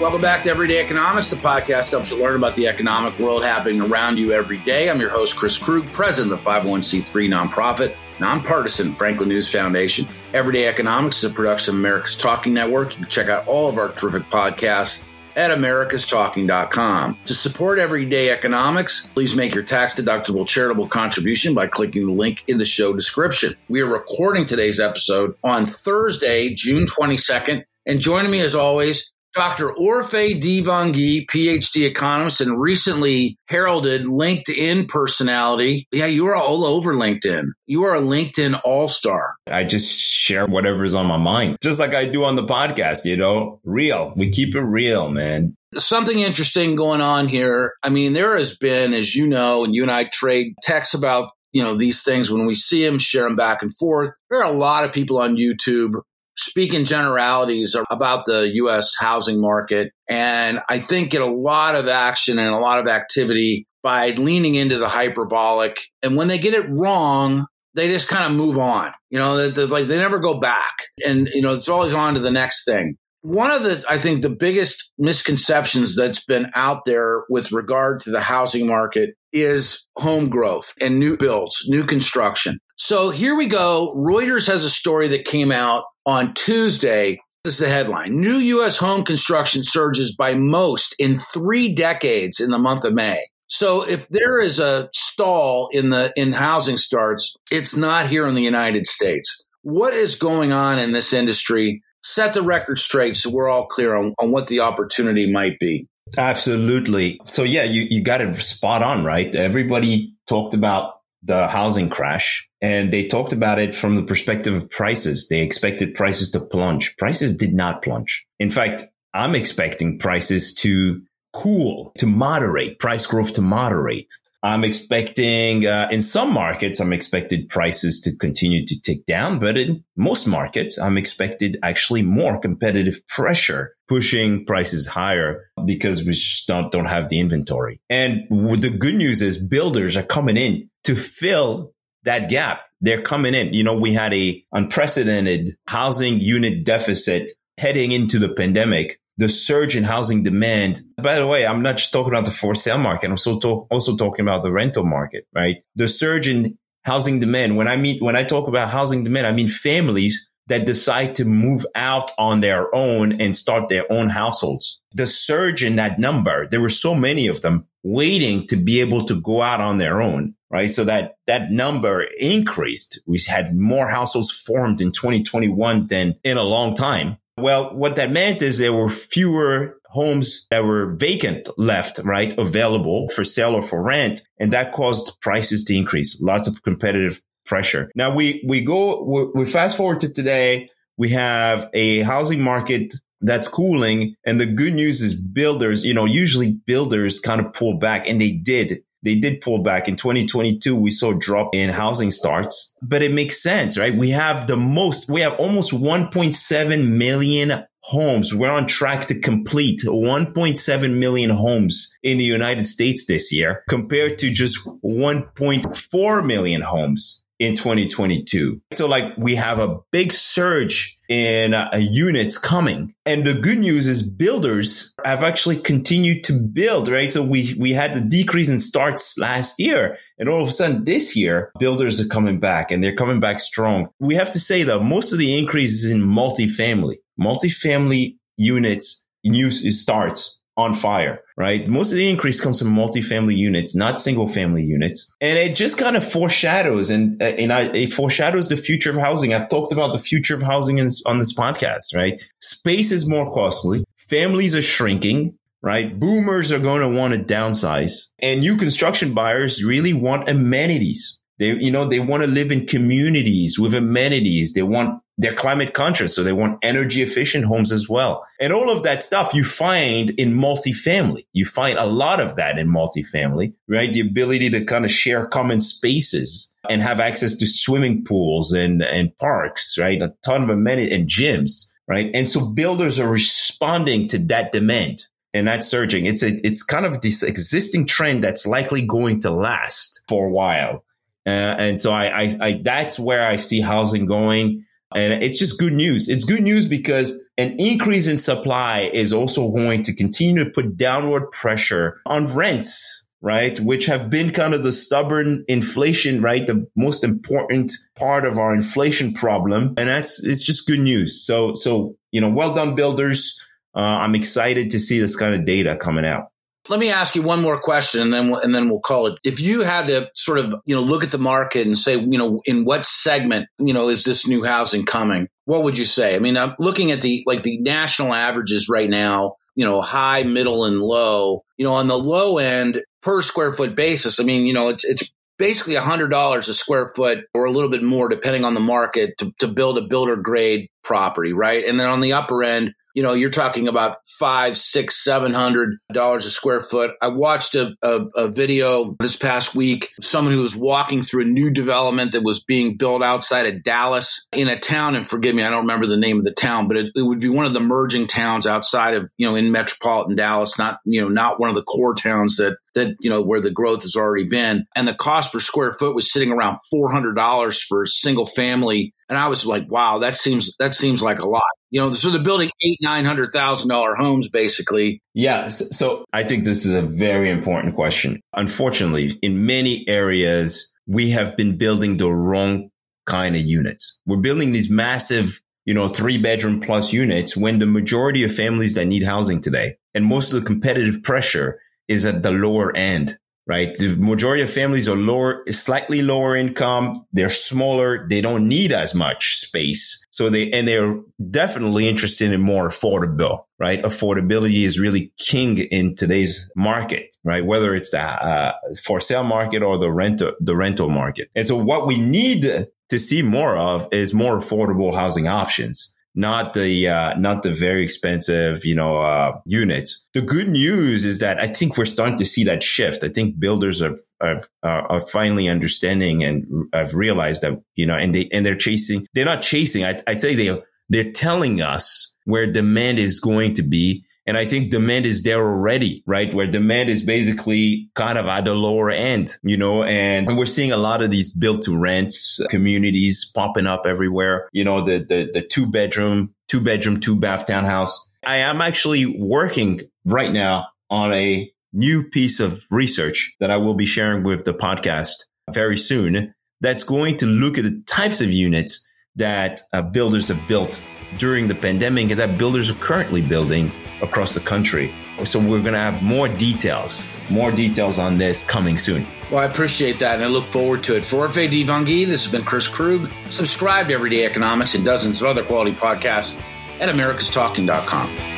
Welcome back to Everyday Economics. The podcast helps you learn about the economic world happening around you every day. I'm your host, Chris Krug, president of the 501c3 nonprofit, nonpartisan Franklin News Foundation. Everyday Economics is a production of America's Talking Network. You can check out all of our terrific podcasts at americastalking.com. To support Everyday Economics, please make your tax deductible charitable contribution by clicking the link in the show description. We are recording today's episode on Thursday, June 22nd. And joining me as always, Dr. Orphe Divounguy, PhD economist and recently heralded LinkedIn personality. Yeah, you are all over LinkedIn. You are a LinkedIn all star. I just share whatever's on my mind, just like I do on the podcast, you know, real. We keep it real, man. Something interesting going on here. I mean, there has been, as you know, and you and I trade texts about you know these things when we see them share them back and forth there are a lot of people on youtube speak in generalities about the U.S. housing market. And I think get a lot of action and a lot of activity by leaning into the hyperbolic. And when they get it wrong, they just kind of move on. You know, they, like they never go back. And, you know, it's always on to the next thing. One of the, I think, the biggest misconceptions that's been out there with regard to the housing market is home growth and new builds, new construction. So here we go. Reuters has a story that came out on Tuesday. This is the headline. New U.S. home construction surges by most in three decades in the month of May. So if there is a stall in the in housing starts, it's not here in the United States. What is going on in this industry? Set the record straight so we're all clear on, on what the opportunity might be. Absolutely. So yeah, you, you got it spot on, right? Everybody talked about the housing crash and they talked about it from the perspective of prices. They expected prices to plunge. Prices did not plunge. In fact, I'm expecting prices to cool, to moderate, price growth to moderate. I'm expecting, uh, in some markets, I'm expected prices to continue to tick down, but in most markets, I'm expected actually more competitive pressure pushing prices higher because we just don't, don't have the inventory. And the good news is builders are coming in to fill that gap. They're coming in. You know, we had a unprecedented housing unit deficit heading into the pandemic. The surge in housing demand. By the way, I'm not just talking about the for sale market. I'm also, talk, also talking about the rental market, right? The surge in housing demand. When I mean, when I talk about housing demand, I mean families that decide to move out on their own and start their own households. The surge in that number, there were so many of them waiting to be able to go out on their own right? So that, that number increased. We had more households formed in 2021 than in a long time. Well, what that meant is there were fewer homes that were vacant left, right? Available for sale or for rent. And that caused prices to increase. Lots of competitive pressure. Now we, we go, we, we fast forward to today. We have a housing market that's cooling. And the good news is builders, you know, usually builders kind of pull back and they did they did pull back in 2022. We saw a drop in housing starts, but it makes sense, right? We have the most, we have almost 1.7 million homes. We're on track to complete 1.7 million homes in the United States this year compared to just 1.4 million homes in 2022. So like we have a big surge in uh, units coming. And the good news is builders have actually continued to build, right? So we, we had the decrease in starts last year. And all of a sudden this year, builders are coming back and they're coming back strong. We have to say though, most of the increase is in multifamily, multifamily units, new starts on fire, right? Most of the increase comes from multifamily units, not single family units. And it just kind of foreshadows and, uh, and I, it foreshadows the future of housing. I've talked about the future of housing in, on this podcast, right? Space is more costly. Families are shrinking, right? Boomers are going to want to downsize and new construction buyers really want amenities. They, you know, they want to live in communities with amenities. They want they're climate conscious, so they want energy efficient homes as well. And all of that stuff you find in multifamily. You find a lot of that in multifamily, right? The ability to kind of share common spaces and have access to swimming pools and, and parks, right? A ton of amenities and gyms, right? And so builders are responding to that demand and that's surging. It's a, it's kind of this existing trend that's likely going to last for a while. Uh, and so I, I, I, that's where I see housing going And it's just good news. It's good news because an increase in supply is also going to continue to put downward pressure on rents right? Which have been kind of the stubborn inflation, right? The most important part of our inflation problem. And that's, it's just good news. So, so, you know, well done builders. Uh, I'm excited to see this kind of data coming out. Let me ask you one more question, and then we'll, and then we'll call it. If you had to sort of you know look at the market and say you know in what segment you know is this new housing coming, what would you say? I mean, I'm looking at the like the national averages right now. You know, high, middle, and low. You know, on the low end per square foot basis. I mean, you know, it's it's basically $100 a square foot or a little bit more depending on the market to, to build a builder grade property, right? And then on the upper end, you know, you're talking about five, six, seven hundred dollars a square foot. I watched a, a, a, video this past week, someone who was walking through a new development that was being built outside of Dallas in a town, and forgive me, I don't remember the name of the town, but it, it would be one of the merging towns outside of, you know, in metropolitan Dallas, not, you know, not one of the core towns that that you know where the growth has already been. And the cost per square foot was sitting around $400 for a single family. And i was like wow that seems that seems like a lot you know so they're building eight nine hundred thousand dollar homes basically. Yeah so i think this is a very important question. Unfortunately in many areas we have been building the wrong kind of units. We're building these massive you know, three bedroom plus units when the majority of families that need housing today and most of the competitive pressure is at the lower end, right? The majority of families are lower, slightly lower income. They're smaller. They don't need as much space. So they, and they're definitely interested in more affordable, right? Affordability is really king in today's market, right? Whether it's the uh, for sale market or the rental, the rental market. And so what we need to see more of is more affordable housing options not the uh, not the very expensive, you know, uh, units. The good news is that I think we're starting to see that shift. I think builders are are, are finally understanding and have realized that you know, and they and they're chasing. They're not chasing. I, I say they they're telling us where demand is going to be and I think demand is there already, right? Where demand is basically kind of at the lower end, you know, and we're seeing a lot of these built to rents communities popping up everywhere. You know, the, the, the two bedroom, two bedroom, two bath townhouse. I am actually working right now on a new piece of research that I will be sharing with the podcast very soon that's going to look at the types of units that uh, builders have built during the pandemic and that builders are currently building across the country. So we're going to have more details, more details on this coming soon. Well, I appreciate that and I look forward to it. For Orphe Divounguy, this has been Chris Krug. Subscribe to Everyday Economics and dozens of other quality podcasts at americastalking.com.